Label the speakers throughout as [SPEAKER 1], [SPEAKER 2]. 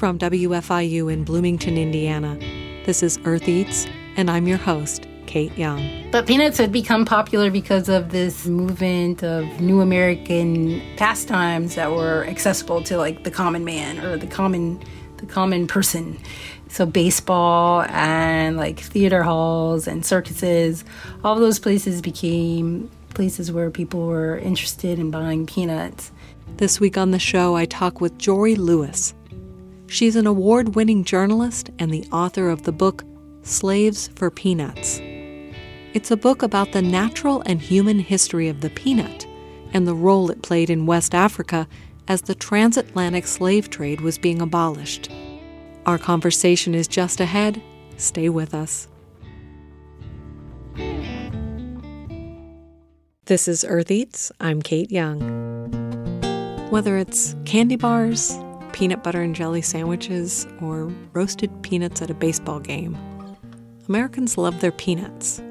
[SPEAKER 1] From WFIU in Bloomington, Indiana, this is Earth Eats, and I'm your host, Kayte Young.
[SPEAKER 2] But peanuts had become popular because of this movement of new American pastimes that were accessible to like the common man or the common the common person. So baseball and like theater halls and circuses, all those places became places where people were interested in buying peanuts.
[SPEAKER 1] This week on the show, I talk with Jori Lewis. She's an award winning journalist and the author of the book Slaves for Peanuts. It's a book about the natural and human history of the peanut and the role it played in West Africa as the transatlantic slave trade was being abolished. Our conversation is just ahead. Stay with us. This is Earth Eats. I'm Kayte Young. Whether it's candy bars, peanut butter and jelly sandwiches, or roasted peanuts at a baseball game, Americans love their peanuts.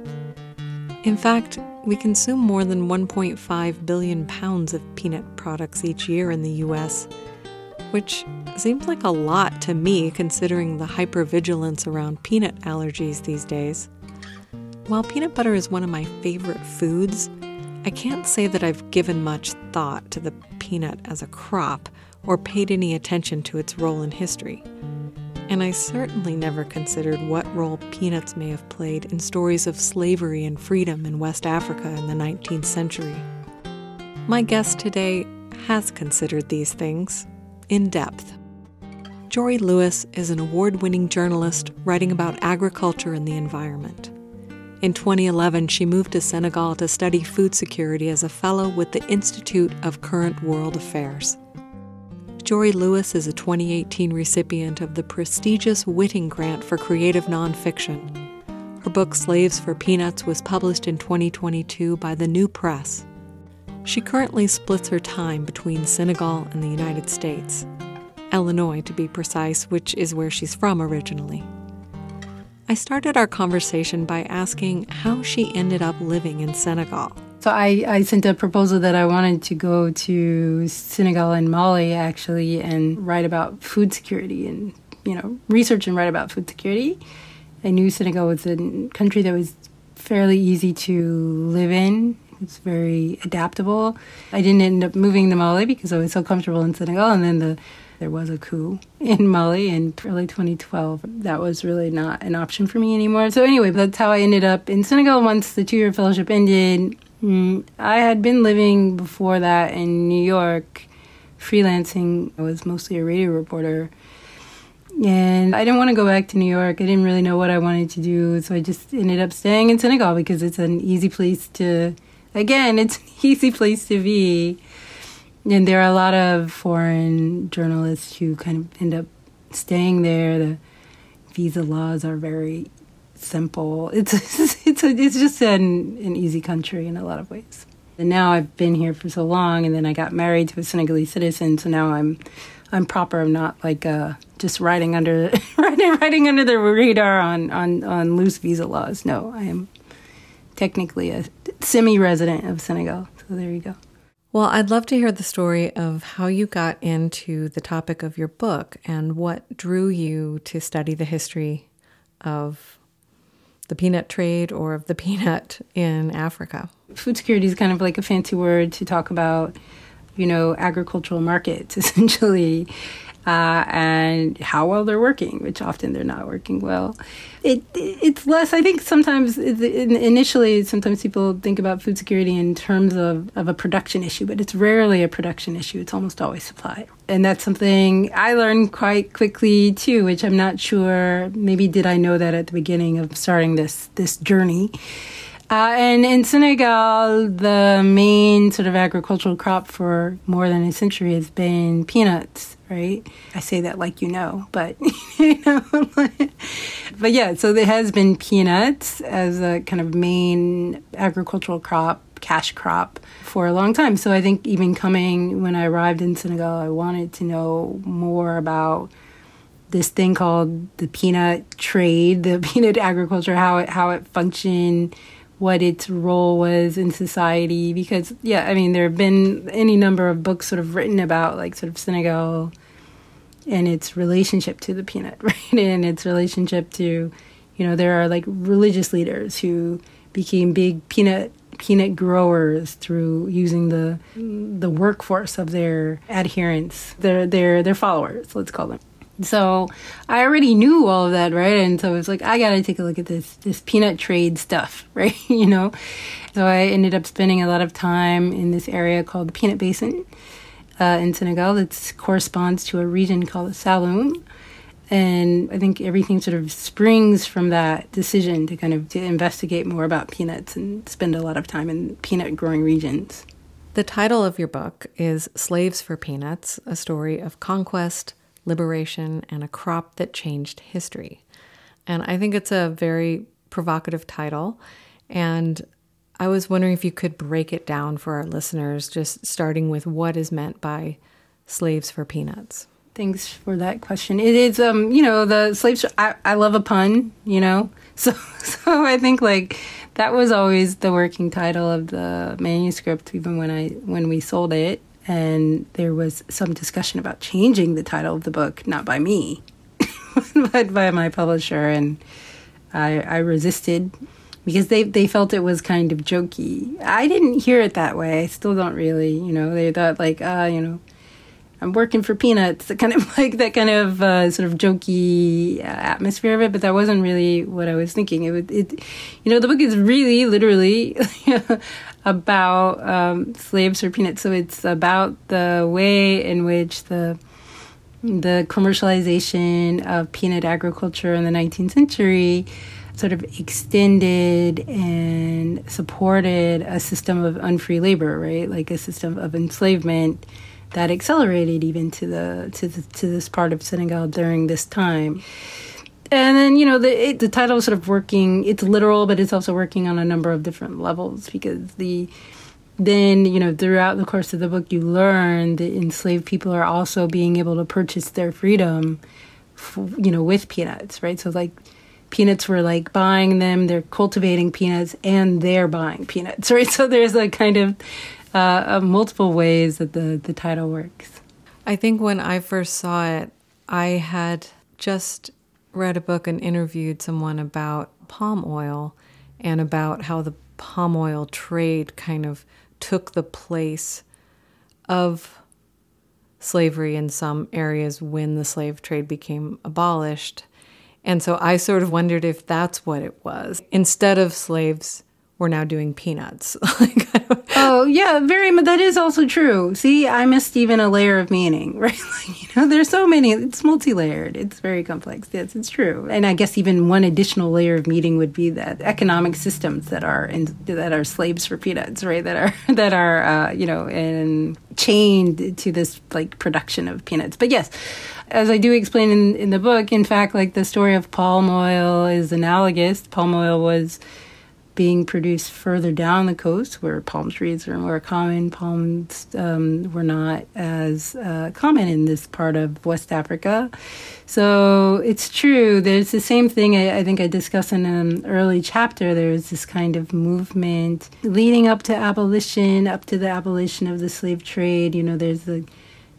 [SPEAKER 1] In fact, we consume more than 1.5 billion pounds of peanut products each year in the US, which seems like a lot to me considering the hypervigilance around peanut allergies these days. While peanut butter is one of my favorite foods, I can't say that I've given much thought to the peanut as a crop or paid any attention to its role in history. And I certainly never considered what role peanuts may have played in stories of slavery and freedom in West Africa in the 19th century. My guest today has considered these things in depth. Jori Lewis is an award winning journalist writing about agriculture and the environment. In 2011, she moved to Senegal to study food security as a fellow with the Institute of Current World Affairs. Jori Lewis is a 2018 recipient of the prestigious Whiting Grant for Creative Nonfiction. Her book Slaves for Peanuts was published in 2022 by the New Press. She currently splits her time between Senegal and the United States, Illinois to be precise, which is where she's from originally. I started our conversation by asking how she ended up living in Senegal.
[SPEAKER 2] So I, I sent a proposal that I wanted to go to Senegal and Mali actually and write about food security and you know research and write about food security. I knew Senegal was a country that was fairly easy to live in. It's very adaptable. I didn't end up moving to Mali because I was so comfortable in Senegal, and then the there was a coup in Mali in early 2012. That was really not an option for me anymore. So, anyway, that's how I ended up in Senegal once the two year fellowship ended. Mm, I had been living before that in New York, freelancing. I was mostly a radio reporter. And I didn't want to go back to New York. I didn't really know what I wanted to do. So I just ended up staying in Senegal because it's an easy place to, again, it's an easy place to be. And there are a lot of foreign journalists who kind of end up staying there. The visa laws are very simple. It's it's a, it's just an an easy country in a lot of ways. And now I've been here for so long, and then I got married to a Senegalese citizen, so now I'm I'm proper. I'm not like uh, just riding under riding riding under the radar on on on loose visa laws. No, I am technically a semi-resident of Senegal. So there you go.
[SPEAKER 1] Well, I'd love to hear the story of how you got into the topic of your book and what drew you to study the history of the peanut trade or of the peanut in Africa.
[SPEAKER 2] Food security is kind of like a fancy word to talk about, you know, agricultural markets essentially uh, and how well they're working, which often they're not working well. It it's less. I think sometimes initially, sometimes people think about food security in terms of of a production issue, but it's rarely a production issue. It's almost always supply, and that's something I learned quite quickly too. Which I'm not sure. Maybe did I know that at the beginning of starting this this journey. Uh, and in Senegal, the main sort of agricultural crop for more than a century has been peanuts, right? I say that like you know, but you know, but yeah. So there has been peanuts as a kind of main agricultural crop, cash crop for a long time. So I think even coming when I arrived in Senegal, I wanted to know more about this thing called the peanut trade, the peanut agriculture, how it how it functioned what its role was in society because yeah i mean there have been any number of books sort of written about like sort of senegal and its relationship to the peanut, right? And its relationship to, you know, there are like religious leaders who became big peanut peanut growers through using the the workforce of their adherents, their their their followers, let's call them. So I already knew all of that, right? And so I was like, I gotta take a look at this this peanut trade stuff, right? you know. So I ended up spending a lot of time in this area called the Peanut Basin uh, in Senegal. That corresponds to a region called the Saloum. And I think everything sort of springs from that decision to kind of to investigate more about peanuts and spend a lot of time in peanut growing regions.
[SPEAKER 1] The title of your book is Slaves for Peanuts, a story of conquest, liberation, and a crop that changed history. And I think it's a very provocative title. And I was wondering if you could break it down for our listeners, just starting with what is meant by slaves for peanuts.
[SPEAKER 2] Thanks for that question. It is, um, you know, the slaves. I, I love a pun, you know, so so I think like that was always the working title of the manuscript, even when I when we sold it, and there was some discussion about changing the title of the book, not by me, but by my publisher, and I I resisted because they they felt it was kind of jokey. I didn't hear it that way. I still don't really, you know. They thought like, ah, uh, you know, I'm working for peanuts. That kind of like that kind of uh, sort of jokey uh, atmosphere of it. But that wasn't really what I was thinking. It would, it, you know, the book is really literally about um, slaves for peanuts. So it's about the way in which the the commercialization of peanut agriculture in the 19th century sort of extended and supported a system of unfree labor, right? Like a system of enslavement that accelerated even to the to the, to this part of Senegal during this time. And then you know the it, the title is sort of working. It's literal, but it's also working on a number of different levels because the then you know throughout the course of the book you learn that enslaved people are also being able to purchase their freedom, you know, with peanuts, right? So like peanuts were like buying them, they're cultivating peanuts, and they're buying peanuts, right? So there's a kind of uh, multiple ways that the, the title works.
[SPEAKER 1] I think when I first saw it, I had just read a book and interviewed someone about palm oil and about how the palm oil trade kind of took the place of slavery in some areas when the slave trade became abolished. And so I sort of wondered if that's what it was. Instead of slaves, we're now doing peanuts.
[SPEAKER 2] oh yeah, very. That is also true. See, I missed even a layer of meaning, right? Like, you know, there's so many. It's multi-layered. It's very complex. Yes, it's true. And I guess even one additional layer of meaning would be that economic systems that are in, that are slaves for peanuts, right? That are that are uh, you know and chained to this like production of peanuts. But yes, as I do explain in in the book, in fact, like the story of palm oil is analogous. Palm oil was being produced further down the coast where palm trees are more common. Palms um, were not as uh, common in this part of West Africa. So it's true. There's the same thing I, I think I discussed in an early chapter. There's this kind of movement leading up to abolition, up to the abolition of the slave trade. You know, there's the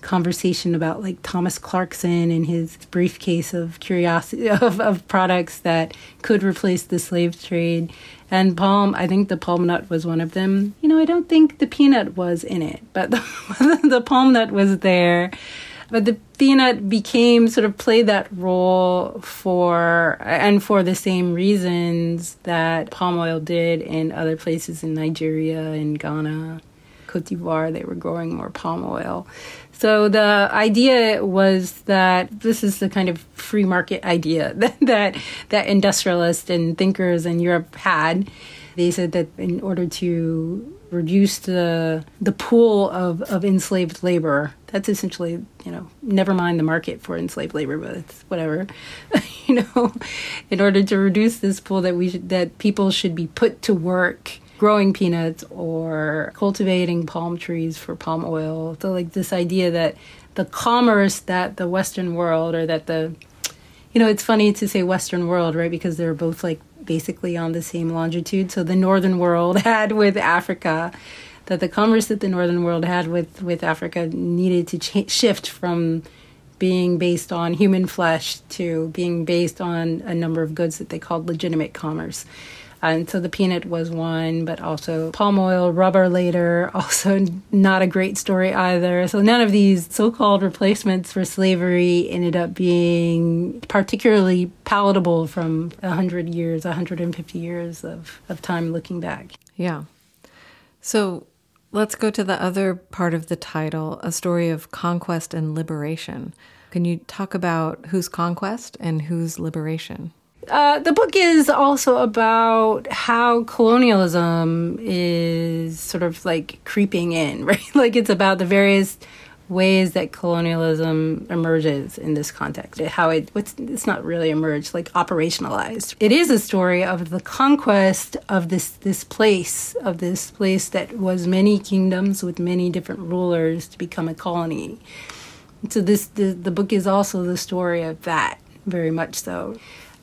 [SPEAKER 2] conversation about like Thomas Clarkson and his briefcase of curiosity of, of products that could replace the slave trade. And palm, I think the palm nut was one of them. You know, I don't think the peanut was in it, but the, the palm nut was there. But the peanut became sort of played that role for, and for the same reasons that palm oil did in other places in Nigeria and Ghana. Cote d'Ivoire, they were growing more palm oil. So the idea was that this is the kind of free market idea that that, that industrialists and thinkers in Europe had. They said that in order to reduce the the pool of, of enslaved labor, that's essentially, you know, never mind the market for enslaved labor, but it's whatever. you know, in order to reduce this pool that we should, that people should be put to work growing peanuts or cultivating palm trees for palm oil. So, like this idea that the commerce that the Western world or that the, you know, it's funny to say Western world, right? Because they're both like basically on the same longitude. So, the Northern world had with Africa. That the commerce that the northern world had with, with Africa needed to shift from being based on human flesh to being based on a number of goods that they called legitimate commerce. Uh, and so the peanut was one, but also palm oil, rubber later, also not a great story either. So none of these so called replacements for slavery ended up being particularly palatable from 100 years, 150 years of, of time looking back.
[SPEAKER 1] Yeah. So let's go to the other part of the title a story of conquest and liberation. Can you talk about whose conquest and whose liberation?
[SPEAKER 2] Uh, the book is also about how colonialism is sort of like creeping in, right? like it's about the various ways that colonialism emerges in this context. How it what's it's not really emerged, like operationalized. It is a story of the conquest of this this place, of this place that was many kingdoms with many different rulers to become a colony. So this the, the book is also the story of that, very much so.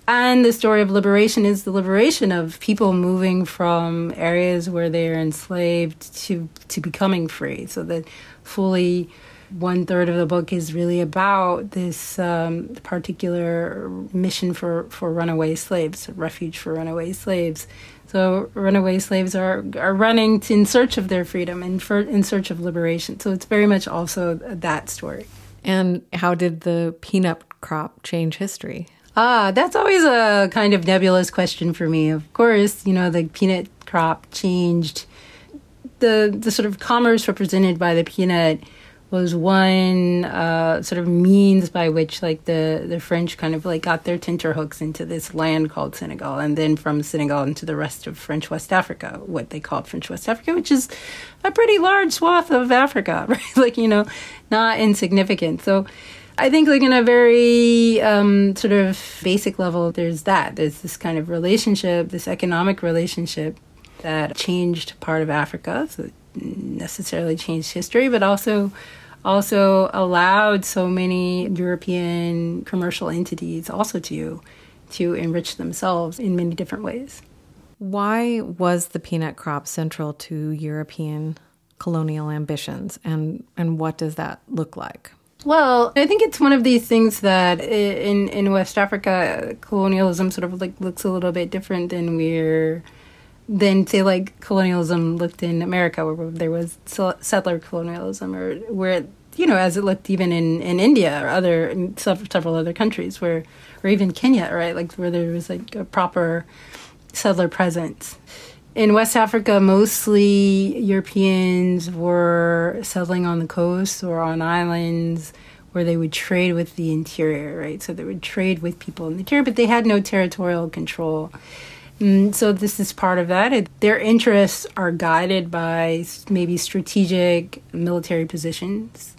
[SPEAKER 2] And the story of liberation is the liberation of people moving from areas where they are enslaved to to becoming free. So that fully one third of the book is really about this um, particular mission for, for runaway slaves, refuge for runaway slaves. So runaway slaves are are running in search of their freedom and for, in search of liberation. So it's very much also that story.
[SPEAKER 1] And how did the peanut crop change history?
[SPEAKER 2] Ah, that's always a kind of nebulous question for me. Of course, you know, the peanut crop changed the the sort of commerce represented by the peanut was one uh, sort of means by which like the, the French kind of like got their tenterhooks into this land called Senegal, and then from Senegal into the rest of French West Africa, what they called French West Africa, which is a pretty large swath of Africa, right? like you know, not insignificant. So. I think, like in a very um, sort of basic level, there's that. There's this kind of relationship, this economic relationship that changed part of Africa. So necessarily changed history, but also also allowed so many European commercial entities also to to enrich themselves in many different ways.
[SPEAKER 1] Why was the peanut crop central to European colonial ambitions and and what does that look like?
[SPEAKER 2] Well, I think it's one of these things that in in West Africa colonialism sort of like looks a little bit different than we're than say like colonialism looked in America, where there was settler colonialism, or where you know as it looked even in in India or other several other countries, where or even Kenya, right, like where there was like a proper settler presence. In West Africa, mostly Europeans were settling on the coast or on islands where they would trade with the interior, right? So they would trade with people in the interior, but they had no territorial control. Mm, so this is part of that. It, their interests are guided by maybe strategic military positions,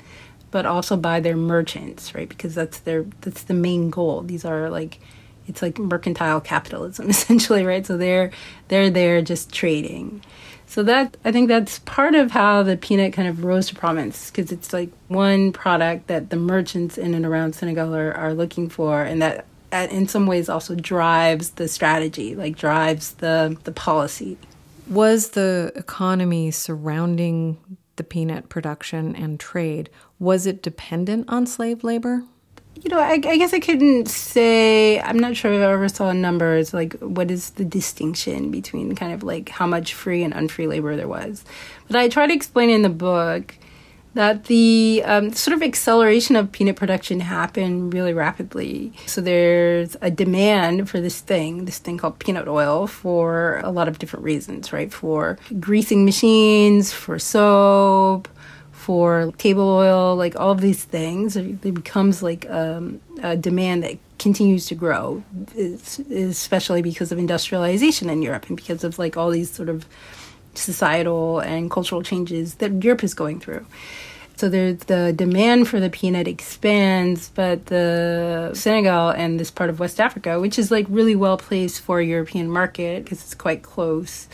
[SPEAKER 2] but also by their merchants, right? Because that's their that's the main goal. These are like it's like mercantile capitalism essentially, right? So they're they're there just trading. So that I think that's part of how the peanut kind of rose to prominence because it's like one product that the merchants in and around Senegal are, are looking for, and that in some ways also drives the strategy, like drives the the policy.
[SPEAKER 1] Was the economy surrounding the peanut production and trade was it dependent on slave labor?
[SPEAKER 2] You know, I, I guess I couldn't say. I'm not sure if I ever saw numbers like what is the distinction between kind of like how much free and unfree labor there was. But I try to explain in the book that the um, sort of acceleration of peanut production happened really rapidly. So there's a demand for this thing, this thing called peanut oil, for a lot of different reasons, right? For greasing machines, for soap, for table oil, like all of these things. It becomes like um, a demand that continues to grow, especially because of industrialization in Europe and because of like all these sort of societal and cultural changes that Europe is going through. So there's the demand for the peanut expands, but the Senegal and this part of West Africa, which is like really well placed for a European market because it's quite close,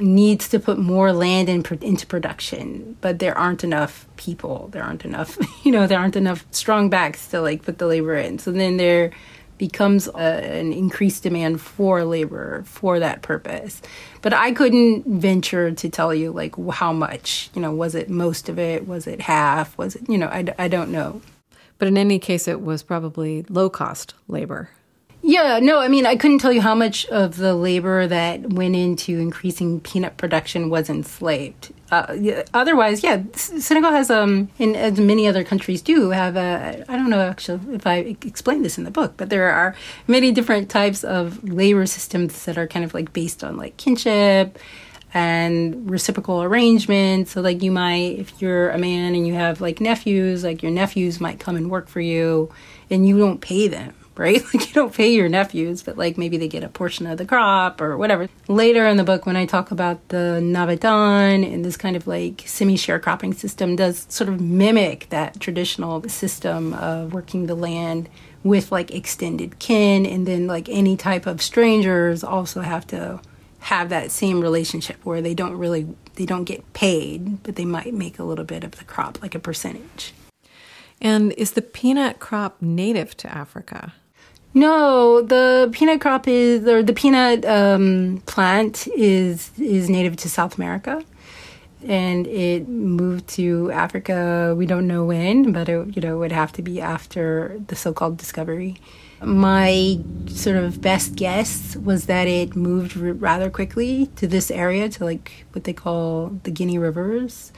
[SPEAKER 2] needs to put more land in, into production, but there aren't enough people. There aren't enough, you know, there aren't enough strong backs to like put the labor in. So then there becomes a, an increased demand for labor for that purpose. But I couldn't venture to tell you like how much, you know, was it most of it? Was it half? Was it, you know, I, I don't know.
[SPEAKER 1] But in any case, it was probably low cost labor.
[SPEAKER 2] Yeah, no, I mean, I couldn't tell you how much of the labor that went into increasing peanut production was enslaved. Uh, otherwise, yeah, Senegal has, um, and as many other countries do, have a, I don't know actually if I explained this in the book, but there are many different types of labor systems that are kind of like based on like kinship and reciprocal arrangements. So, like, you might, if you're a man and you have like nephews, like your nephews might come and work for you and you don't pay them right? Like you don't pay your nephews, but like maybe they get a portion of the crop or whatever. Later in the book, when I talk about the Navetan and this kind of like semi sharecropping system, does sort of mimic that traditional system of working the land with like extended kin, and then like any type of strangers also have to have that same relationship where they don't really they don't get paid, but they might make a little bit of the crop, like a percentage.
[SPEAKER 1] And is the peanut crop native to Africa?
[SPEAKER 2] No, the peanut crop is, or the peanut um, plant is is native to South America, and it moved to Africa. We don't know when, but it, you know, would have to be after the so-called discovery. My sort of best guess was that it moved rather quickly to this area, to like what they call the Guinea Rivers.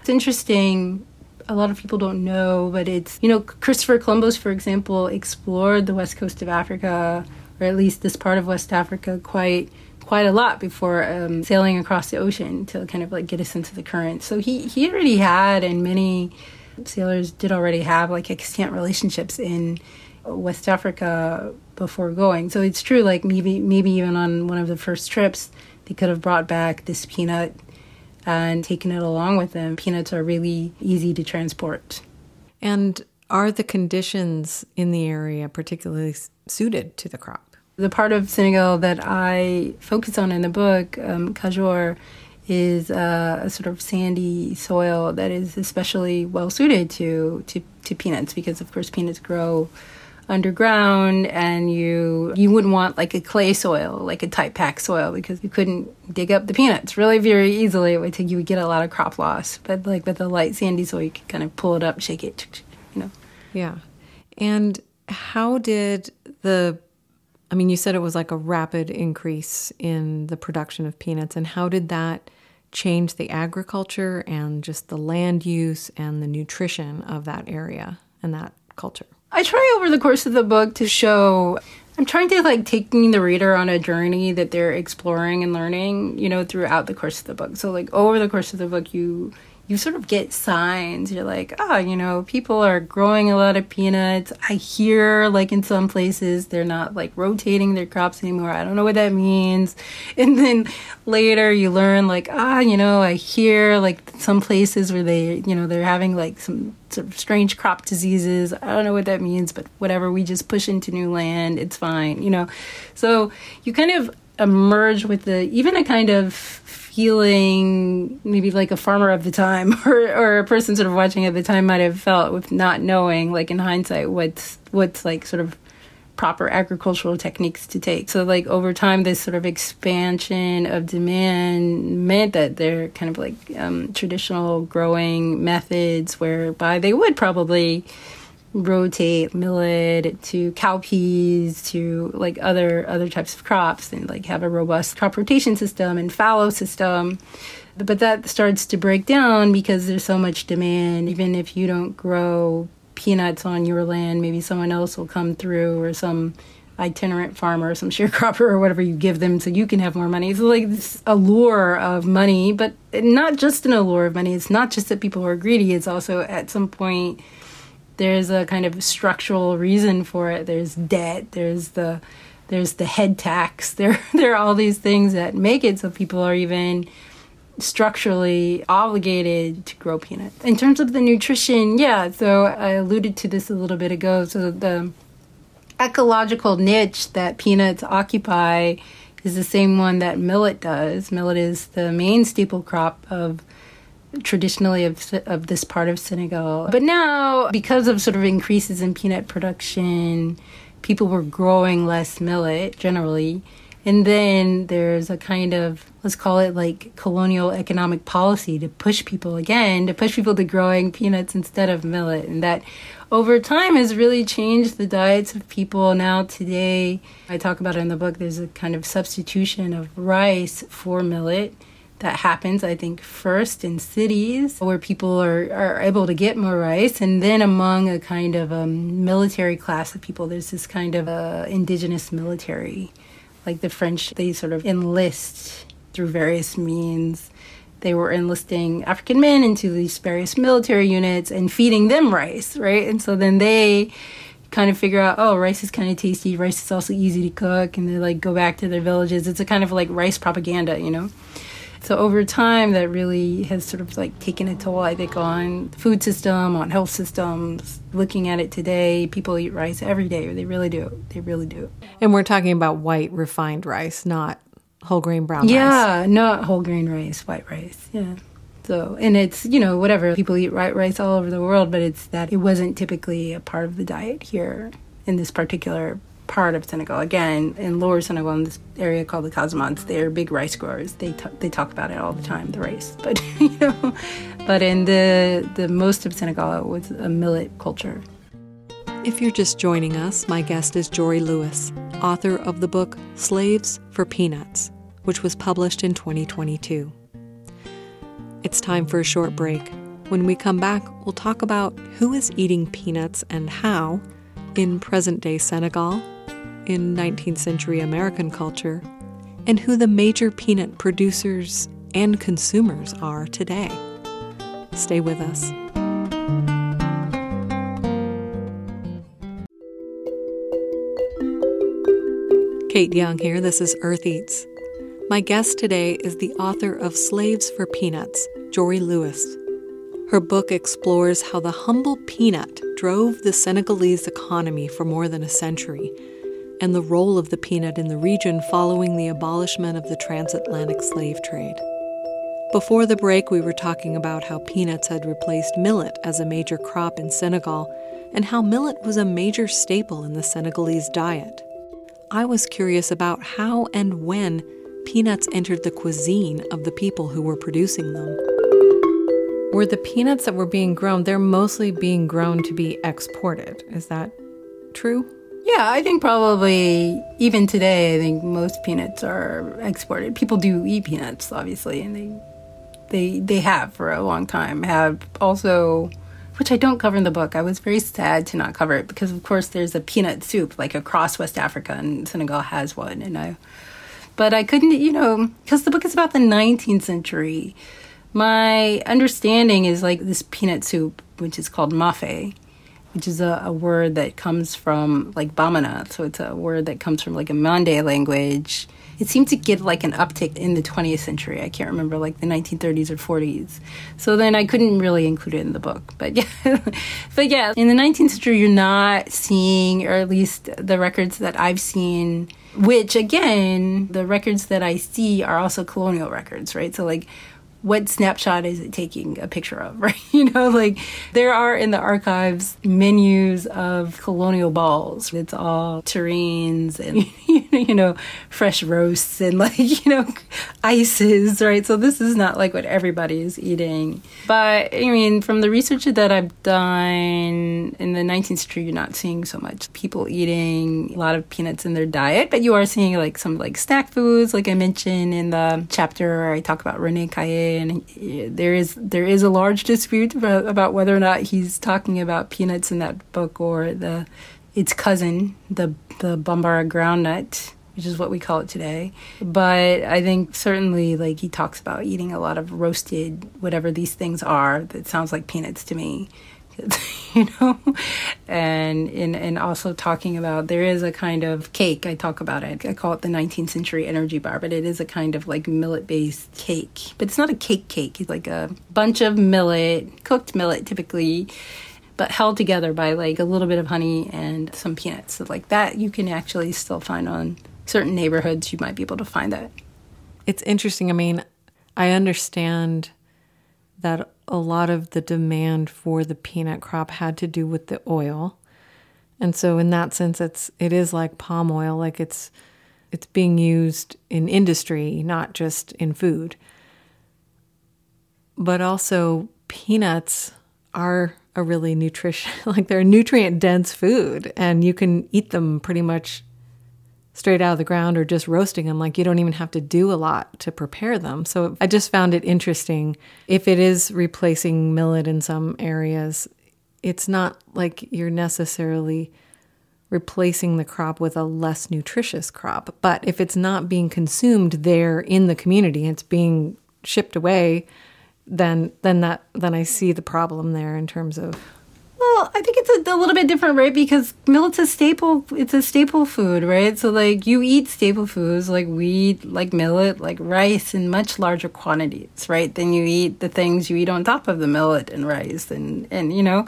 [SPEAKER 2] It's interesting a lot of people don't know, but it's, you know, Christopher Columbus, for example, explored the west coast of Africa, or at least this part of West Africa, quite quite a lot before um, sailing across the ocean to kind of like get a sense of the current. So he, he already had, and many sailors did already have, like extant relationships in West Africa before going. So it's true, like maybe maybe even on one of the first trips, they could have brought back this peanut and taking it along with them. Peanuts are really easy to transport.
[SPEAKER 1] And are the conditions in the area particularly suited to the crop?
[SPEAKER 2] The part of Senegal that I focus on in the book, um, Kajor, is uh, a sort of sandy soil that is especially well suited to, to, to peanuts because, of course, peanuts grow underground and you you wouldn't want like a clay soil like a tight pack soil because you couldn't dig up the peanuts really very easily. It would take you would get a lot of crop loss. But like with a light sandy soil you could kind of pull it up shake it you know.
[SPEAKER 1] Yeah. And how did the i mean you said it was like a rapid increase in the production of peanuts. And how did that change the agriculture and just the land use and the nutrition of that area and that culture
[SPEAKER 2] I try over the course of the book to show I'm trying to like taking the reader on a journey that they're exploring and learning, you know, throughout the course of the book. So like over the course of the book you you sort of get signs. You're like, oh, you know, people are growing a lot of peanuts. I hear, like, in some places, they're not like rotating their crops anymore. I don't know what that means. And then later you learn, like, ah, you know, I hear, like, some places where they, you know, they're having like some sort of strange crop diseases. I don't know what that means, but whatever. We just push into new land. It's fine, you know. So you kind of emerge with the, even a kind of feeling maybe like a farmer of the time or, or a person sort of watching at the time might have felt with not knowing like in hindsight what's what's like sort of proper agricultural techniques to take. So like over time this sort of expansion of demand meant that they're kind of like um, traditional growing methods whereby they would probably rotate millet to cowpeas to like other other types of crops and like have a robust crop rotation system and fallow system. But that starts to break down because there's so much demand. Even if you don't grow peanuts on your land maybe someone else will come through or some itinerant farmer or some sharecropper or whatever you give them so you can have more money. It's like this allure of money but not just an allure of money. It's not just that people are greedy. It's also at some point there's a kind of structural reason for it. There's debt. There's the there's the head tax. There there are all these things that make it so people are even structurally obligated to grow peanuts. In terms of the nutrition, yeah, so I alluded to this a little bit ago. So the ecological niche that peanuts occupy is the same one that millet does. Millet is the main staple crop of traditionally of, of this part of Senegal. But now, because of sort of increases in peanut production, people were growing less millet generally, And then there's a kind of, let's call it like colonial economic policy to push people again, to push people to growing peanuts instead of millet. And that over time has really changed the diets of people. Now, today, I talk about it in the book, there's a kind of substitution of rice for millet that happens, I think, first in cities where people are, are able to get more rice, and then among a kind of um, military class of people, there's this kind of uh, indigenous military like the French, they sort of enlist through various means. They were enlisting African men into these various military units and feeding them rice, right? And so then they kind of figure out, oh, rice is kind of tasty. Rice is also easy to cook. And they like go back to their villages. It's a kind of like rice propaganda, you know? So over time, that really has sort of like taken a toll, I think, on the food system, on health systems. Looking at it today, people eat rice every day. They really do. They really do.
[SPEAKER 1] And we're talking about white refined rice, not whole grain brown rice.
[SPEAKER 2] yeah,
[SPEAKER 1] rice.
[SPEAKER 2] not whole grain rice, white rice. Yeah. So, and it's, you know, whatever. People eat white rice all over the world, but it's that it wasn't typically a part of the diet here in this particular part of Senegal. Again, in lower Senegal, in this area called the Casamance, they're big rice growers. They t- they talk about it all the time, the rice. But you know, but in the the most of Senegal, it was a millet culture.
[SPEAKER 1] If you're just joining us, my guest is Jori Lewis, author of the book Slaves for Peanuts, which was published in 2022. It's time for a short break. When we come back, we'll talk about who is eating peanuts and how in present day Senegal in 19th century American culture and who the major peanut producers and consumers are today. Stay with us. Kayte Young here. This is Earth Eats. My guest today is the author of Slaves for Peanuts, Jori Lewis. Her book explores how the humble peanut drove the Senegalese economy for more than a century and the role of the peanut in the region following the abolishment of the transatlantic slave trade. Before the break, we were talking about how peanuts had replaced millet as a major crop in Senegal and how millet was a major staple in the Senegalese diet. I was curious about how and when peanuts entered the cuisine of the people who were producing them. Were the peanuts that were being grown, they're mostly being grown to be exported. Is that true?
[SPEAKER 2] Yeah, I think probably even today, I think most peanuts are exported. People do eat peanuts, obviously, and they they they have for a long time. Have also, which I don't cover in the book. I was very sad to not cover it because, of course, there's a peanut soup like across West Africa, and Senegal has one, and I. But I couldn't, you know, because the book is about the 19th century. My understanding is like this peanut soup, which is called mafe which is a, a, word that comes from like Bamana. So it's a word that comes from like a Mande language. It seemed to get like an uptick in the 20th century. I can't remember, like the 1930s or 40s. So then I couldn't really include it in the book. But yeah, but yeah, in the 19th century, you're not seeing, or at least the records that I've seen, which again, the records that I see are also colonial records, right? So like what snapshot is it taking a picture of, right? You know, like there are in the archives menus of colonial balls. It's all terrines and, you know, fresh roasts and like, you know, ices, right? So this is not like what everybody is eating. But I mean, from the research that I've done in the 19th century, you're not seeing so much people eating a lot of peanuts in their diet, but you are seeing like some like snack foods, like I mentioned in the chapter where I talk about René And there is there is a large dispute about, whether or not he's talking about peanuts in that book or the its cousin, the the Bambara groundnut, which is what we call it today. But I think certainly like he talks about eating a lot of roasted whatever these things are that sounds like peanuts to me. you know? And in and also talking about there is a kind of cake i talk about it. I call it the 19th century energy bar but it is a kind of like millet based cake. But it's not a cake cake it's like a bunch of millet cooked millet typically but held together by like a little bit of honey and some peanuts. So like that you can actually still find on certain neighborhoods you might be able to find that.
[SPEAKER 1] It's interesting i mean i understand that a lot of the demand for the peanut crop had to do with the oil. And so in that sense it's it is like palm oil like it's it's being used in industry, not just in food. But also, peanuts are a really nutrition, like they're a nutrient dense food, and you can eat them pretty much straight out of the ground or just roasting them. Like you don't even have to do a lot to prepare them. So I just found it interesting. If it is replacing millet in some areas, it's not like you're necessarily replacing the crop with a less nutritious crop. But if it's not being consumed there in the community, it's being shipped away, then then that then I see the problem there in terms of
[SPEAKER 2] I think it's a, a, little bit different, right? Because millet's a staple. It's a staple food, right? So like you eat staple foods like wheat, like millet, like rice in much larger quantities, right? Than you eat the things you eat on top of the millet and rice, and and you know.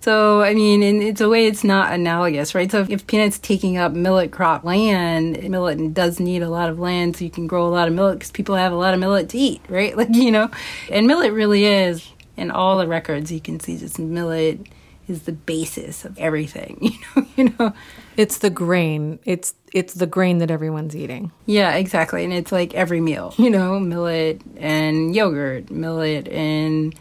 [SPEAKER 2] So I mean, in it's a way, it's not analogous, right? So if, if peanuts taking up millet crop land, millet does need a lot of land, so you can grow a lot of millet because people have a lot of millet to eat, right? Like you know, and millet really is in all the records you can see just millet is the basis of everything. You know, you know.
[SPEAKER 1] It's the grain. It's it's the grain that everyone's eating.
[SPEAKER 2] Yeah, exactly. And it's like every meal. You know, millet and yogurt, millet and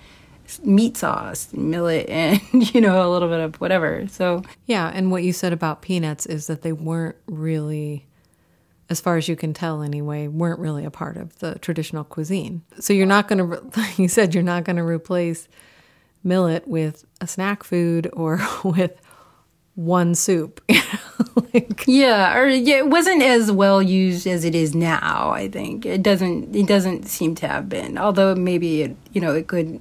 [SPEAKER 2] meat sauce, millet and you know a little bit of whatever. So
[SPEAKER 1] yeah, and what you said about peanuts is that they weren't really as far as you can tell anyway, weren't really a part of the traditional cuisine. So you're not going to, like you said, you're not going to replace millet with a snack food or with one soup.
[SPEAKER 2] like, yeah, or yeah, it wasn't as well used as it is now. I think it doesn't. It doesn't seem to have been. Although maybe it, you know, it could.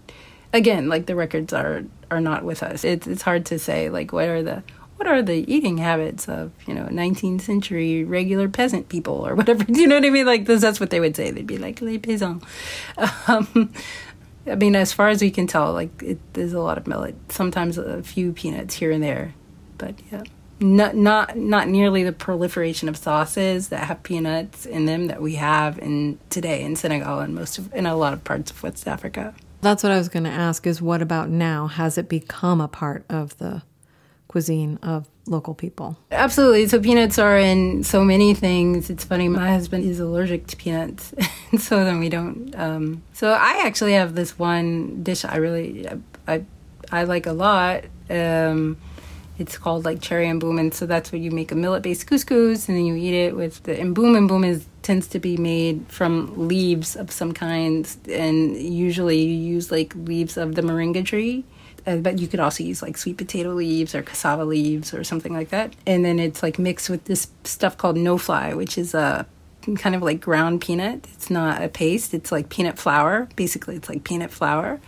[SPEAKER 2] Again, like the records are are not with us. It's it's hard to say. Like, what are the what are the eating habits of you know 19th century regular peasant people or whatever? Do you know what I mean? Like that's what they would say. They'd be like les paysans. Um, I mean, as far as we can tell, like it, there's a lot of millet. Sometimes a few peanuts here and there, but yeah, not not not nearly the proliferation of sauces that have peanuts in them that we have in today in Senegal and most of in a lot of parts of West Africa.
[SPEAKER 1] That's what I was going to ask. Is what about now? Has it become a part of the cuisine of local people.
[SPEAKER 2] Absolutely. So peanuts are in so many things. It's funny. My husband is allergic to peanuts, so then we don't. Um, so I actually have this one dish I really I I like a lot. Um, it's called like cherry mboum, and so that's what you make a millet-based couscous, and then you eat it with the and boom and Mboum is tends to be made from leaves of some kind, and usually you use like leaves of the moringa tree uh, but you could also use like sweet potato leaves or cassava leaves or something like that. And then it's like mixed with this stuff called no fly, which is a kind of like ground peanut. It's not a paste, it's like peanut flour. Basically, it's like peanut flour.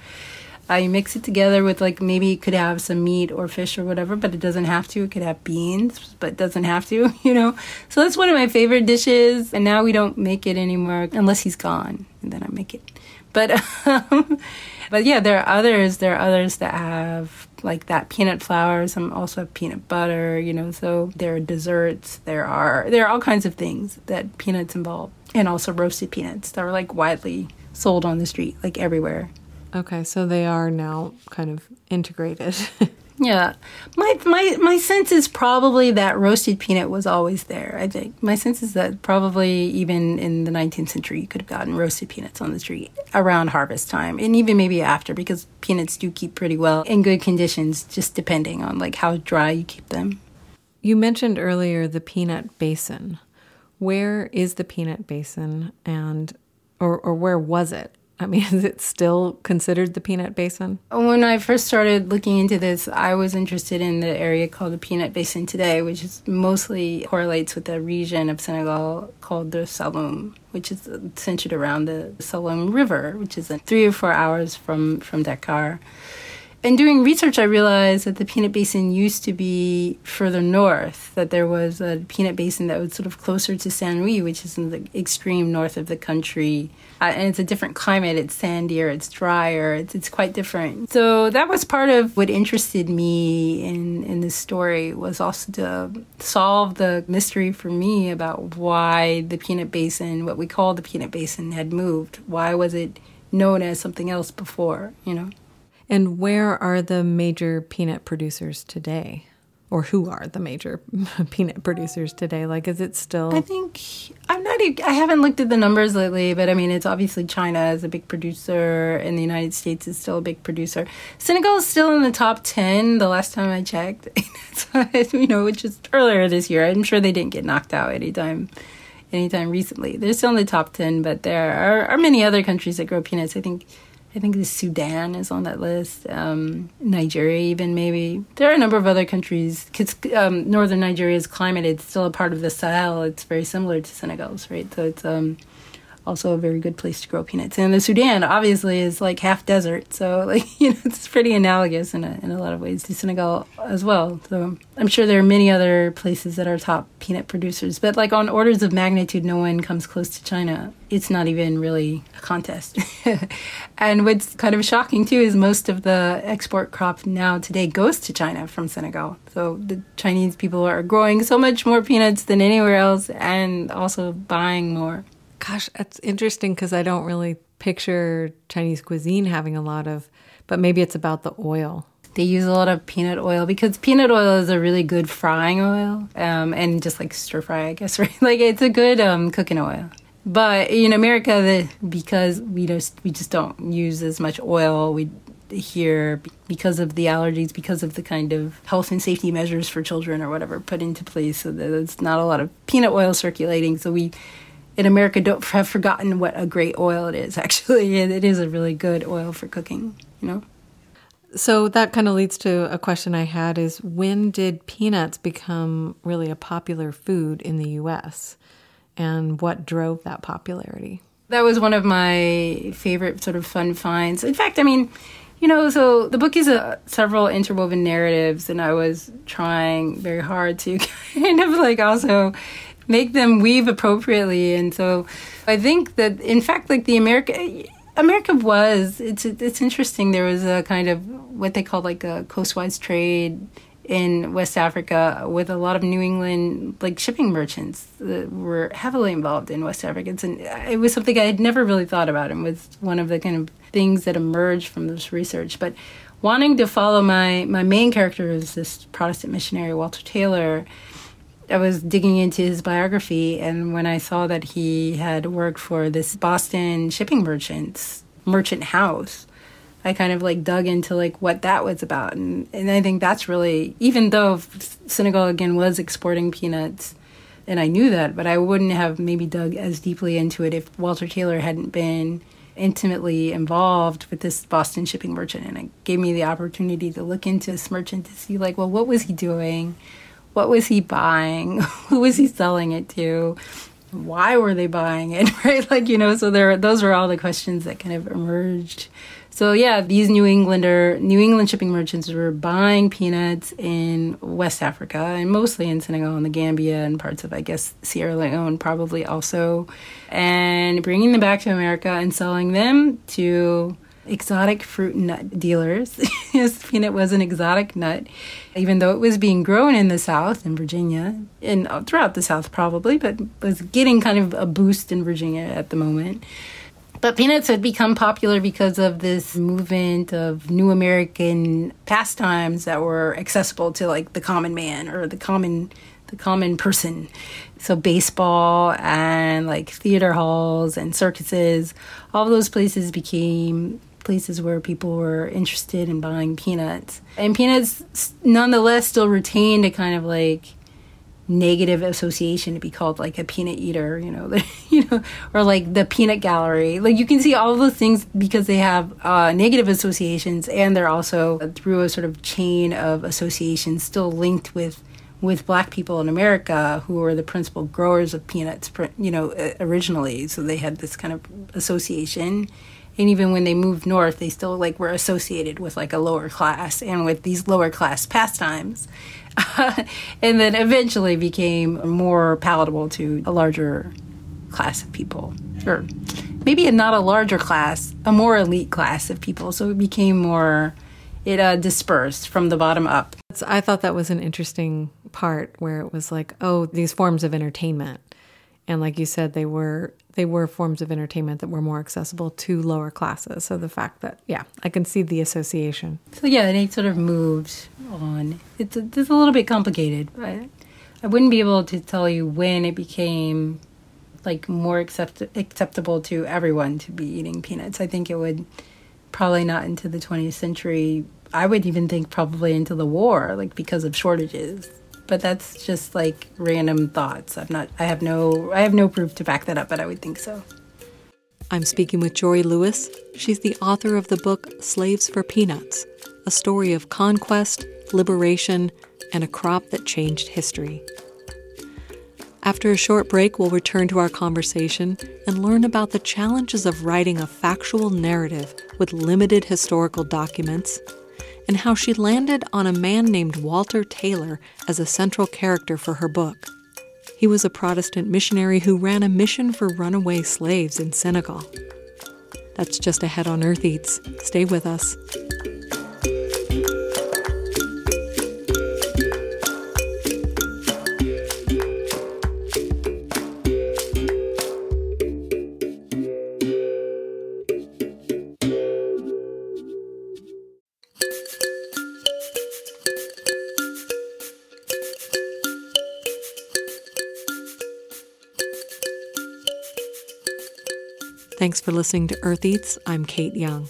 [SPEAKER 2] Uh, mix it together with like maybe it could have some meat or fish or whatever, but it doesn't have to. It could have beans, but doesn't have to, you know. So that's one of my favorite dishes. And now we don't make it anymore unless he's gone, and then I make it. But um, but yeah, there are others. There are others that have like that peanut flour. Some also have peanut butter. You know, so there are desserts. There are there are all kinds of things that peanuts involve, and also roasted peanuts that are like widely sold on the street, like everywhere.
[SPEAKER 1] Okay, so they are now kind of integrated.
[SPEAKER 2] Yeah, my my my sense is probably that roasted peanut was always there. I think my sense is that probably even in the 19th century you could have gotten roasted peanuts on the tree around harvest time, and even maybe after because peanuts do keep pretty well in good conditions, just depending on like how dry you keep them.
[SPEAKER 1] You mentioned earlier the peanut basin. Where is the peanut basin, and or or where was it? I mean, is it still considered the peanut basin?
[SPEAKER 2] When I first started looking into this, I was interested in the area called the peanut basin today, which is mostly correlates with a region of Senegal called the Saloum, which is centered around the Saloum River, which is three or four hours from, from Dakar. And doing research, I realized that the peanut basin used to be further north, that there was a peanut basin that was sort of closer to San Louis, which is in the extreme north of the country. Uh, and it's a different climate. It's sandier, it's drier, it's, it's quite different. So that was part of what interested me in, in this story was also to solve the mystery for me about why the peanut basin, what we call the peanut basin, had moved. Why was it known as something else before, you know?
[SPEAKER 1] And where are the major peanut producers today? or who are the major peanut producers today? Like, is it still?
[SPEAKER 2] I think I'm not. I haven't looked at the numbers lately, but I mean, it's obviously China is a big producer, and the United States is still a big producer. Senegal is still in the top ten. The last time I checked, you know, which is earlier this year. I'm sure they didn't get knocked out anytime anytime recently. They're still in the top 10, but there are, are many other countries that grow peanuts. I think I think the Sudan is on that list, um, Nigeria even maybe. There are a number of other countries. Cause, um, northern Nigeria's climate, it's still a part of the Sahel. It's very similar to Senegal's, right? So it's um, also a very good place to grow peanuts. And the Sudan obviously is like half desert, so like you know it's pretty analogous in a, in a lot of ways to Senegal as well. So I'm sure there are many other places that are top peanut producers, but like on orders of magnitude, no one comes close to China. It's not even really a contest. and what's kind of shocking too is most of the export crop now today goes to China from Senegal. So the Chinese people are growing so much more peanuts than anywhere else and also buying more.
[SPEAKER 1] Gosh, that's interesting because I don't really picture Chinese cuisine having a lot of, but maybe it's about the oil.
[SPEAKER 2] They use a lot of peanut oil because peanut oil is a really good frying oil, um, and just like stir fry, I guess, right? Like it's a good um, cooking oil. But in America, the, because we just we just don't use as much oil, we here because of the allergies, because of the kind of health and safety measures for children or whatever put into place, so there's not a lot of peanut oil circulating. So we in America don't have forgotten what a great oil it is. Actually, it is a really good oil for cooking. You know.
[SPEAKER 1] So that kind of leads to a question I had: Is when did peanuts become really a popular food in the U.S. and what drove that popularity?
[SPEAKER 2] That was one of my favorite sort of fun finds. In fact, I mean, you know, so the book is a, several interwoven narratives, and I was trying very hard to kind of like also make them weave appropriately. And so I think that, in fact, like the America. America was it's it's interesting. There was a kind of what they call like a coastwise trade in West Africa with a lot of New England like shipping merchants that were heavily involved in West Africa. It's an, it was something I had never really thought about and was one of the kind of things that emerged from this research. But wanting to follow my my main character is this Protestant missionary Walter Taylor I was digging into his biography, and when I saw that he had worked for this Boston shipping merchants merchant house, I kind of like dug into like what that was about, and and I think that's really even though Senegal again was exporting peanuts, and I knew that, but I wouldn't have maybe dug as deeply into it if Walter Taylor hadn't been intimately involved with this Boston shipping merchant, and it gave me the opportunity to look into this merchant to see like, well, what was he doing? What was he buying? Who was he selling it to? Why were they buying it? Right? Like, you know, so there those were all the questions that kind of emerged. So yeah, these New Englander New England shipping merchants were buying peanuts in West Africa and mostly in Senegal and the Gambia and parts of I guess Sierra Leone probably also and bringing them back to America and selling them to exotic fruit nut dealers. yes, peanut was an exotic nut, even though it was being grown in the South, in Virginia, and uh, throughout the South probably, but was getting kind of a boost in Virginia at the moment. But peanuts had become popular because of this movement of new American pastimes that were accessible to like the common man or the common the common person. So baseball and like theater halls and circuses, all those places became places where people were interested in buying peanuts. And peanuts nonetheless still retained a kind of like negative association to be called like a peanut eater, you know, you know, or like the peanut gallery. Like you can see all those things because they have uh, negative associations, and they're also through a sort of chain of associations still linked with with black people in America who were the principal growers of peanuts, you know, originally. So they had this kind of association and even when they moved north they still like were associated with like a lower class and with these lower class pastimes. And then eventually became more palatable to a larger class of people. Or maybe not a larger class a more elite class of people. So it became more it uh, dispersed from the bottom up.
[SPEAKER 1] I thought that was an interesting part where it was like oh these forms of entertainment. And like you said they were they were forms of entertainment that were more accessible to lower classes so the fact that yeah i can see the association
[SPEAKER 2] so yeah they sort of moved on. It's a, it's a little bit complicated, but I wouldn't be able to tell you when it became like more accept- acceptable to everyone to be eating peanuts. I think it would probably not into the 20th century. I would even think probably into the war, like because of shortages. But that's just like random thoughts. I'm not. I have no. I have no proof to back that up, but I would think so.
[SPEAKER 1] I'm speaking with Jori Lewis. She's the author of the book Slaves for Peanuts, a story of conquest, liberation, and a crop that changed history. After a short break, we'll return to our conversation and learn about the challenges of writing a factual narrative with limited historical documents and how she landed on a man named Walter Taylor as a central character for her book. He was a Protestant missionary who ran a mission for runaway slaves in Senegal. That's just ahead on Earth Eats. Stay with us. Thanks for listening to Earth Eats. I'm Kayte Young.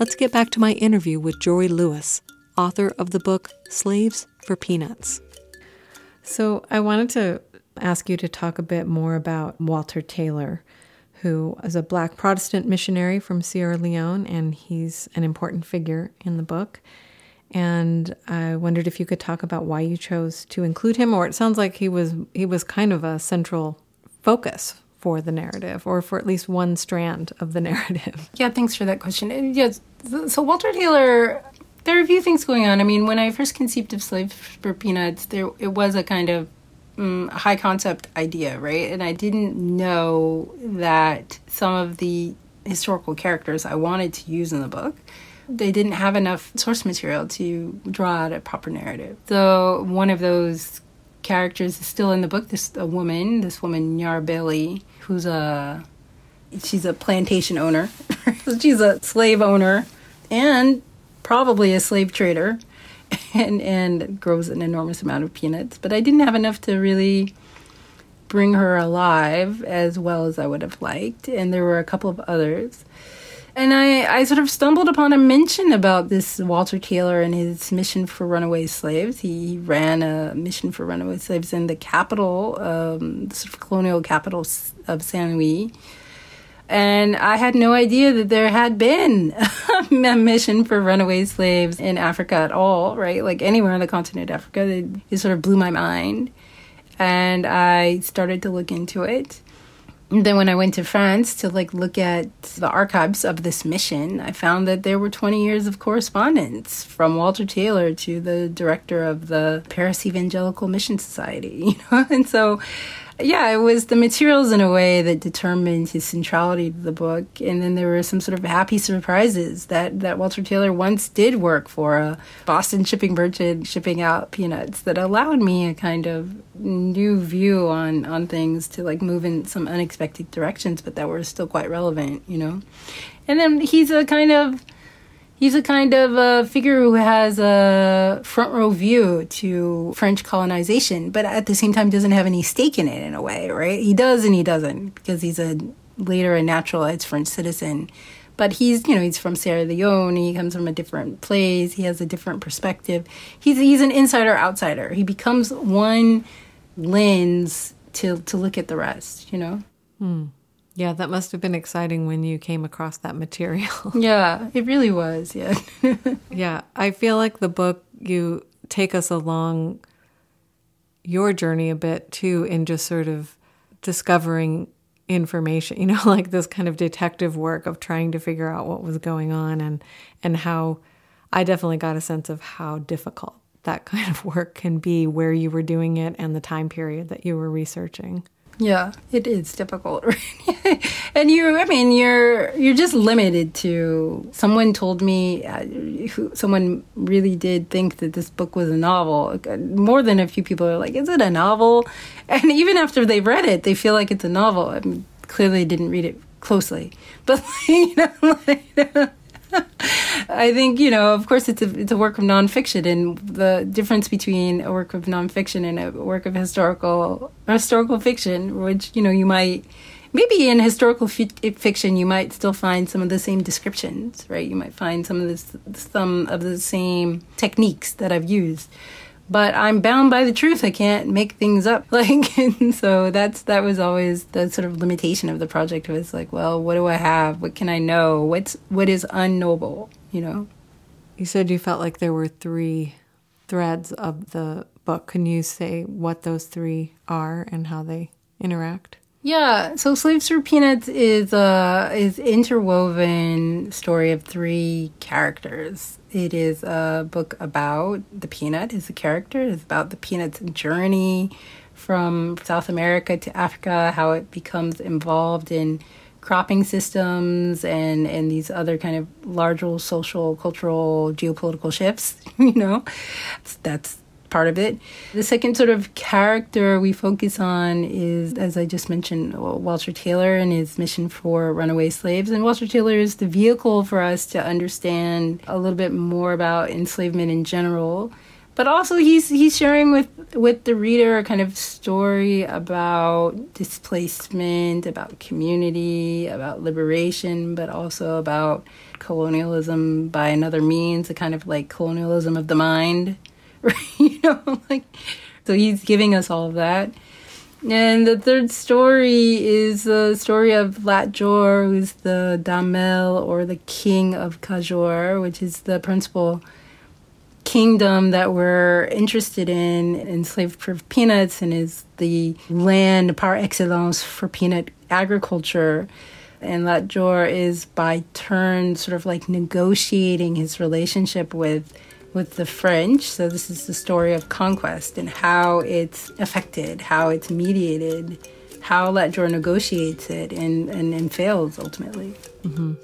[SPEAKER 1] Let's get back to my interview with Jori Lewis, author of the book Slaves for Peanuts. So, I wanted to ask you to talk a bit more about Walter Taylor, who is a black Protestant missionary from Sierra Leone, and he's an important figure in the book. And I wondered if you could talk about why you chose to include him, or it sounds like he was he was kind of a central focus for the narrative, or for at least one strand of the narrative.
[SPEAKER 2] Yeah, thanks for that question. Yes, so Walter Taylor, there are a few things going on. I mean, when I first conceived of Slave for Peanuts, there it was a kind of um, high concept idea, right? And I didn't know that some of the historical characters I wanted to use in the book they didn't have enough source material to draw out a proper narrative. So one of those characters is still in the book. This a woman, this woman Nyar Bailey, who's a she's a plantation owner. she's a slave owner and probably a slave trader and and grows an enormous amount of peanuts. But I didn't have enough to really bring her alive as well as I would have liked. And there were a couple of others. And I, I sort of stumbled upon a mention about this Walter Taylor and his mission for runaway slaves. He ran a mission for runaway slaves in the capital, um, sort of colonial capital of Saint Louis. And I had no idea that there had been a mission for runaway slaves in Africa at all, right? Like anywhere on the continent of Africa. It, it sort of blew my mind. And I started to look into it then when I went to France to like look at the archives of this mission, I found that there were 20 years of correspondence from Walter Taylor to the director of the Paris Evangelical Mission Society, you know? And so yeah, it was the materials in a way that determined his centrality to the book. And then there were some sort of happy surprises that, that Walter Taylor once did work for a Boston shipping merchant shipping out peanuts that allowed me a kind of new view on, on things to like move in some unexpected directions, but that were still quite relevant, you know? And then he's a kind of he's a kind of a figure who has a front row view to French colonization, but at the same time doesn't have any stake in it in a way, right? He does and he doesn't because he's a later a naturalized French citizen. But he's, you know, he's from Sierra Leone. He comes from a different place. He has a different perspective. He's he's an insider outsider. He becomes one lens to to look at the rest. You know.
[SPEAKER 1] Hmm. Yeah, that must have been exciting when you came across that material.
[SPEAKER 2] yeah, it really was. Yeah.
[SPEAKER 1] yeah, I feel like the book you take us along your journey a bit too in just sort of discovering information, you know, like this kind of detective work of trying to figure out what was going on and and how I definitely got a sense of how difficult that kind of work can be where you were doing it and the time period that you were researching.
[SPEAKER 2] Yeah, it is difficult. and you, I mean, you're you're just limited to. Someone told me, uh, someone really did think that this book was a novel. More than a few people are like, "Is it a novel?" And even after they've read it, they feel like it's a novel. I mean, clearly didn't read it closely, but you know, like, I think you know, of course, it's a it's a work of nonfiction, and the difference between a work of nonfiction and a work of historical historical fiction, which you know you might maybe in historical f- fiction you might still find some of the same descriptions, right? You might find some of the some of the same techniques that I've used but I'm bound by the truth. I can't make things up. Like, and so that's that was always the sort of limitation of the project. Was like, well, what do I have? What can I know? What's what is unknowable? You know.
[SPEAKER 1] You said you felt like there were three threads of the book. Can you say what those three are and how they interact?
[SPEAKER 2] Yeah, so Slaves for Peanuts is a is interwoven story of three characters. It is a book about the peanut as a character. It's about the peanut's journey from South America to Africa, how it becomes involved in cropping systems and and these other kind of larger social, cultural, geopolitical shifts. You know, that's part of it. The second sort of character we focus on is, as I just mentioned, Walter Taylor and his mission for runaway slaves. And Walter Taylor is the vehicle for us to understand a little bit more about enslavement in general. But also, he's he's sharing with with the reader a kind of story about displacement, about community, about liberation, but also about colonialism by another means, a kind of like colonialism of the mind you know, like so he's giving us all of that. And the third story is the story of Lat Dior, who's the Damel or the king of Kajor, which is the principal kingdom that we're interested in, enslaved for peanuts, and is the land par excellence for peanut agriculture. And Lat Dior is by turn sort of like negotiating his relationship with with the French. So, this is the story of conquest and how it's affected, how it's mediated, how Lat Dior negotiates it and, and, and fails ultimately.
[SPEAKER 1] Mm-hmm.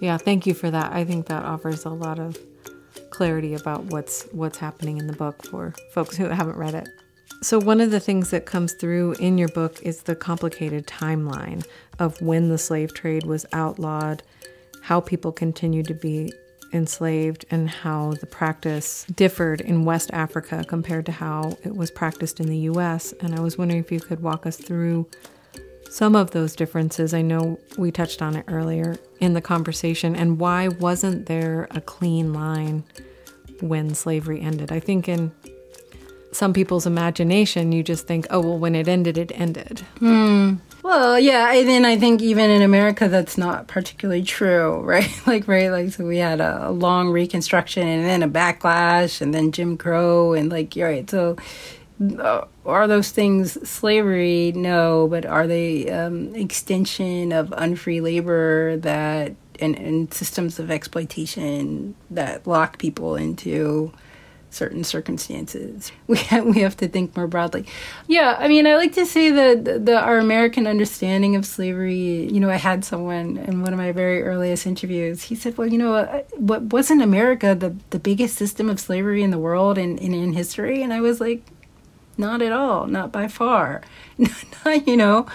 [SPEAKER 1] Yeah, thank you for that. I think that offers a lot of clarity about what's what's happening in the book for folks who haven't read it. So one of the things that comes through in your book is the complicated timeline of when the slave trade was outlawed, how people continued to be enslaved and how the practice differed in West Africa compared to how it was practiced in the US. And I was wondering if you could walk us through some of those differences. I know we touched on it earlier in the conversation. And why wasn't there a clean line when slavery ended? I think in some people's imagination, you just think, oh, well, when it ended, it ended.
[SPEAKER 2] Hmm. Well, yeah, and then I think even in America, that's not particularly true, right? like, right, like, so we had a, a, long Reconstruction and then a backlash and then Jim Crow and like, you're right. So, uh, are those things slavery? No, but are they um, extension of unfree labor that and, and systems of exploitation that lock people into certain circumstances. We have, we have to think more broadly. Yeah, I mean, I like to say that the, our American understanding of slavery. You know, I had someone in one of my very earliest interviews. He said, "Well, you know, uh, what wasn't America the the biggest system of slavery in the world and in, in, in history?" And I was like, "Not at all, not by far." you know,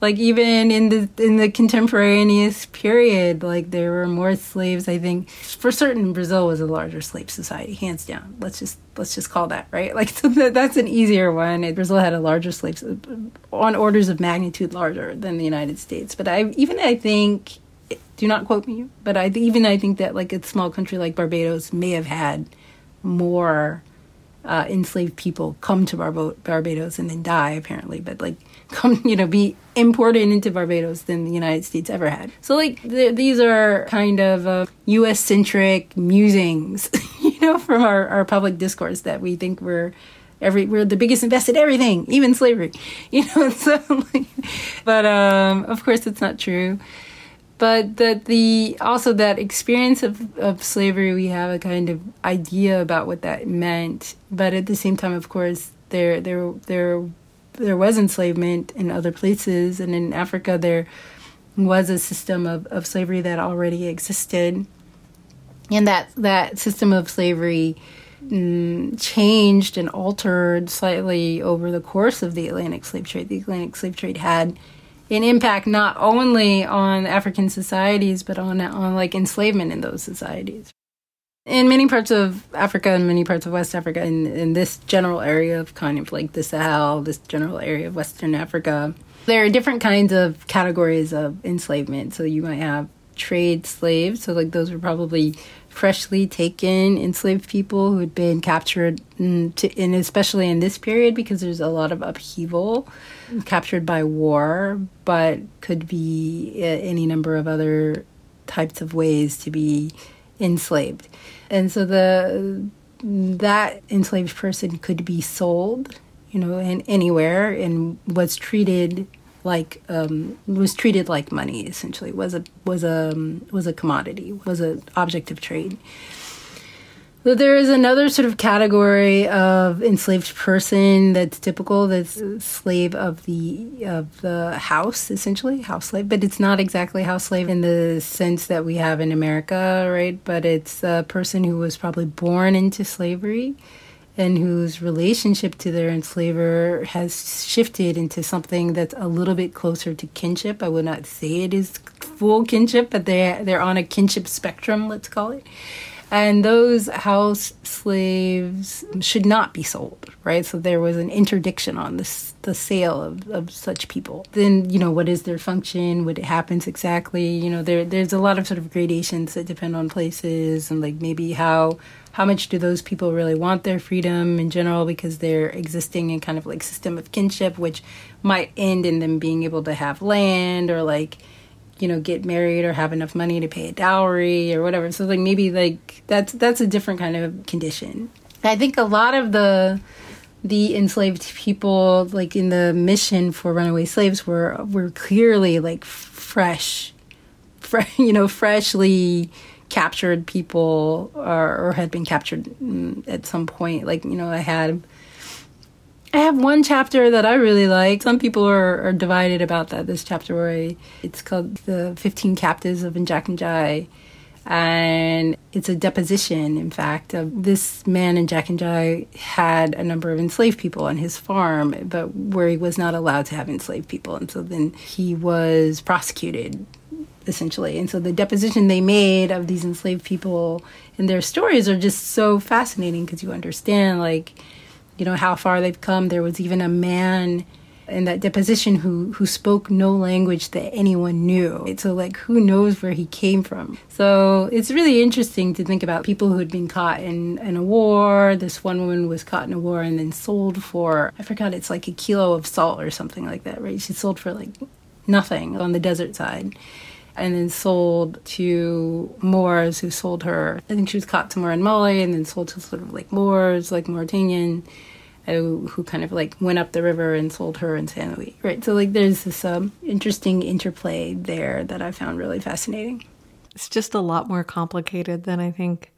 [SPEAKER 2] like even in the in the contemporaneous period like there were more slaves i think. For certain brazil was a larger slave society hands down. Let's just let's just call that right? Like so that's an easier one. Brazil had a larger slaves on orders of magnitude larger than the united states. But i even i think do not quote me but i even i think that like a small country like barbados may have had more uh, enslaved people come to Barbo- Barbados and then die apparently, but like come you know be imported into Barbados than the United States ever had. So like th- these are kind of uh, U.S. centric musings, you know, from our, our public discourse that we think we're every we're the biggest invested everything, even slavery, you know. So like, but um, of course it's not true but that the also that experience of, of slavery we have a kind of idea about what that meant but at the same time of course there there there there was enslavement in other places and in africa there was a system of, of slavery that already existed and that that system of slavery mm, changed and altered slightly over the course of the atlantic slave trade the atlantic slave trade had an impact not only on African societies but on on like enslavement in those societies. In many parts of Africa and many parts of West Africa, in, in this general area of kind of like the Sahel, this general area of Western Africa, there are different kinds of categories of enslavement. So you might have trade slaves. So like those were probably freshly taken enslaved people who had been captured, in, to, and especially in this period because there's a lot of upheaval, captured by war, but could be uh, any number of other types of ways to be enslaved. And so the that enslaved person could be sold, you know, in anywhere and was treated like um, was treated like money essentially was a was a was a commodity was an object of trade there is another sort of category of enslaved person that's typical that's slave of the of the house essentially house slave but it's not exactly house slave in the sense that we have in America right but it's a person who was probably born into slavery and whose relationship to their enslaver has shifted into something that's a little bit closer to kinship. I would not say it is full kinship, but they're they're on a kinship spectrum, let's call it. And those house slaves should not be sold, right? So there was an interdiction on this, the sale of, of such people. Then, you know, what is their function? What happens exactly? You know, there there's a lot of sort of gradations that depend on places and like maybe how how much do those people really want their freedom in general because they're existing in kind of like system of kinship which might end in them being able to have land or like you know get married or have enough money to pay a dowry or whatever so like maybe like that's that's a different kind of condition i think a lot of the the enslaved people like in the mission for runaway slaves were were clearly like fresh fre- you know freshly captured people or, or had been captured mm, at some point. Like, you know, I had. I have one chapter that I really like. Some people are, are divided about that. This chapter where I, it's called The 15 Captives of Njakanjai. And it's a deposition, in fact, of this man in Njakanjai had a number of enslaved people on his farm, but where he was not allowed to have enslaved people. And so then he was prosecuted essentially. And so the deposition they made of these enslaved people and their stories are just so fascinating because you understand, like, you know, how far they've come. There was even a man in that deposition who who spoke no language that anyone knew. So like who knows where he came from. So it's really interesting to think about people who had been caught in, in a war. This one woman was caught in a war and then sold for I forgot it's like a kilo of salt or something like that, right? She sold for like nothing on the desert side and then sold to Moors who sold her. I think she was caught somewhere in Mali and then sold to sort of like Moors, like Mauritanian, who, who kind of like went up the river and sold her in Saint Louis. Right. So like there's this um, interesting interplay there that I found really fascinating.
[SPEAKER 1] It's just a lot more complicated than I think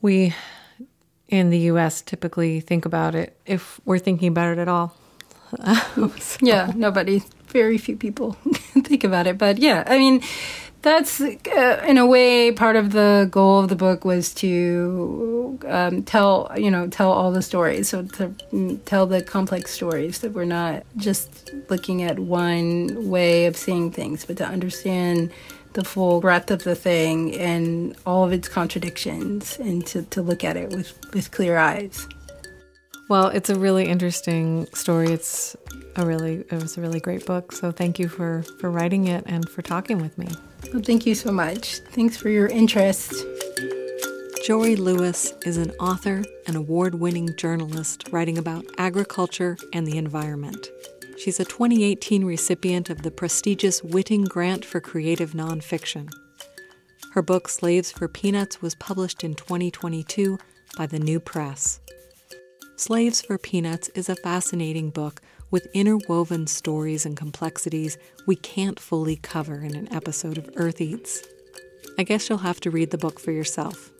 [SPEAKER 1] we in the US typically think about it if we're thinking about it at all.
[SPEAKER 2] so. Yeah, nobody very few people think about it. But yeah, I mean, that's uh, in a way part of the goal of the book was to um, tell you know tell all the stories so to mm, tell the complex stories that we're not just looking at one way of seeing things but to understand the full breadth of the thing and all of its contradictions and to, to look at it with, with clear eyes
[SPEAKER 1] well, it's a really interesting story. It's a really it was a really great book. So thank you for for writing it and for talking with me.
[SPEAKER 2] Well, thank you so much. Thanks for your interest.
[SPEAKER 1] Jori Lewis is an author and award-winning journalist writing about agriculture and the environment. She's a 2018 recipient of the prestigious Whiting Grant for Creative Nonfiction. Her book Slaves for Peanuts was published in 2022 by the New Press. Slaves for Peanuts is a fascinating book with interwoven stories and complexities we can't fully cover in an episode of Earth Eats. I guess you'll have to read the book for yourself.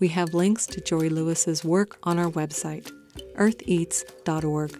[SPEAKER 1] We have links to Jori Lewis's work on our website, eartheats.org.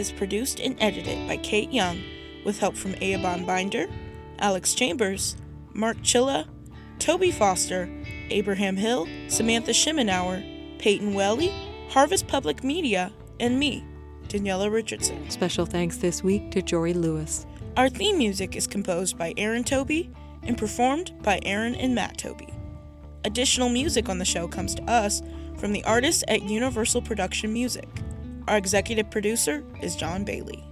[SPEAKER 3] is produced and edited by Kayte Young with help from Eoban Binder, Alex Chambers, Mark Chilla, Toby Foster, Abraham Hill, Samantha Shimenauer, Peyton Welly, Harvest Public Media, and me, Daniela Richardson.
[SPEAKER 1] Special thanks this week to Jori Lewis.
[SPEAKER 3] Our theme music is composed by Aaron Toby and performed by Aaron and Matt Toby. Additional music on the show comes to us from the artists at Universal Production Music. Our executive producer is John Bailey.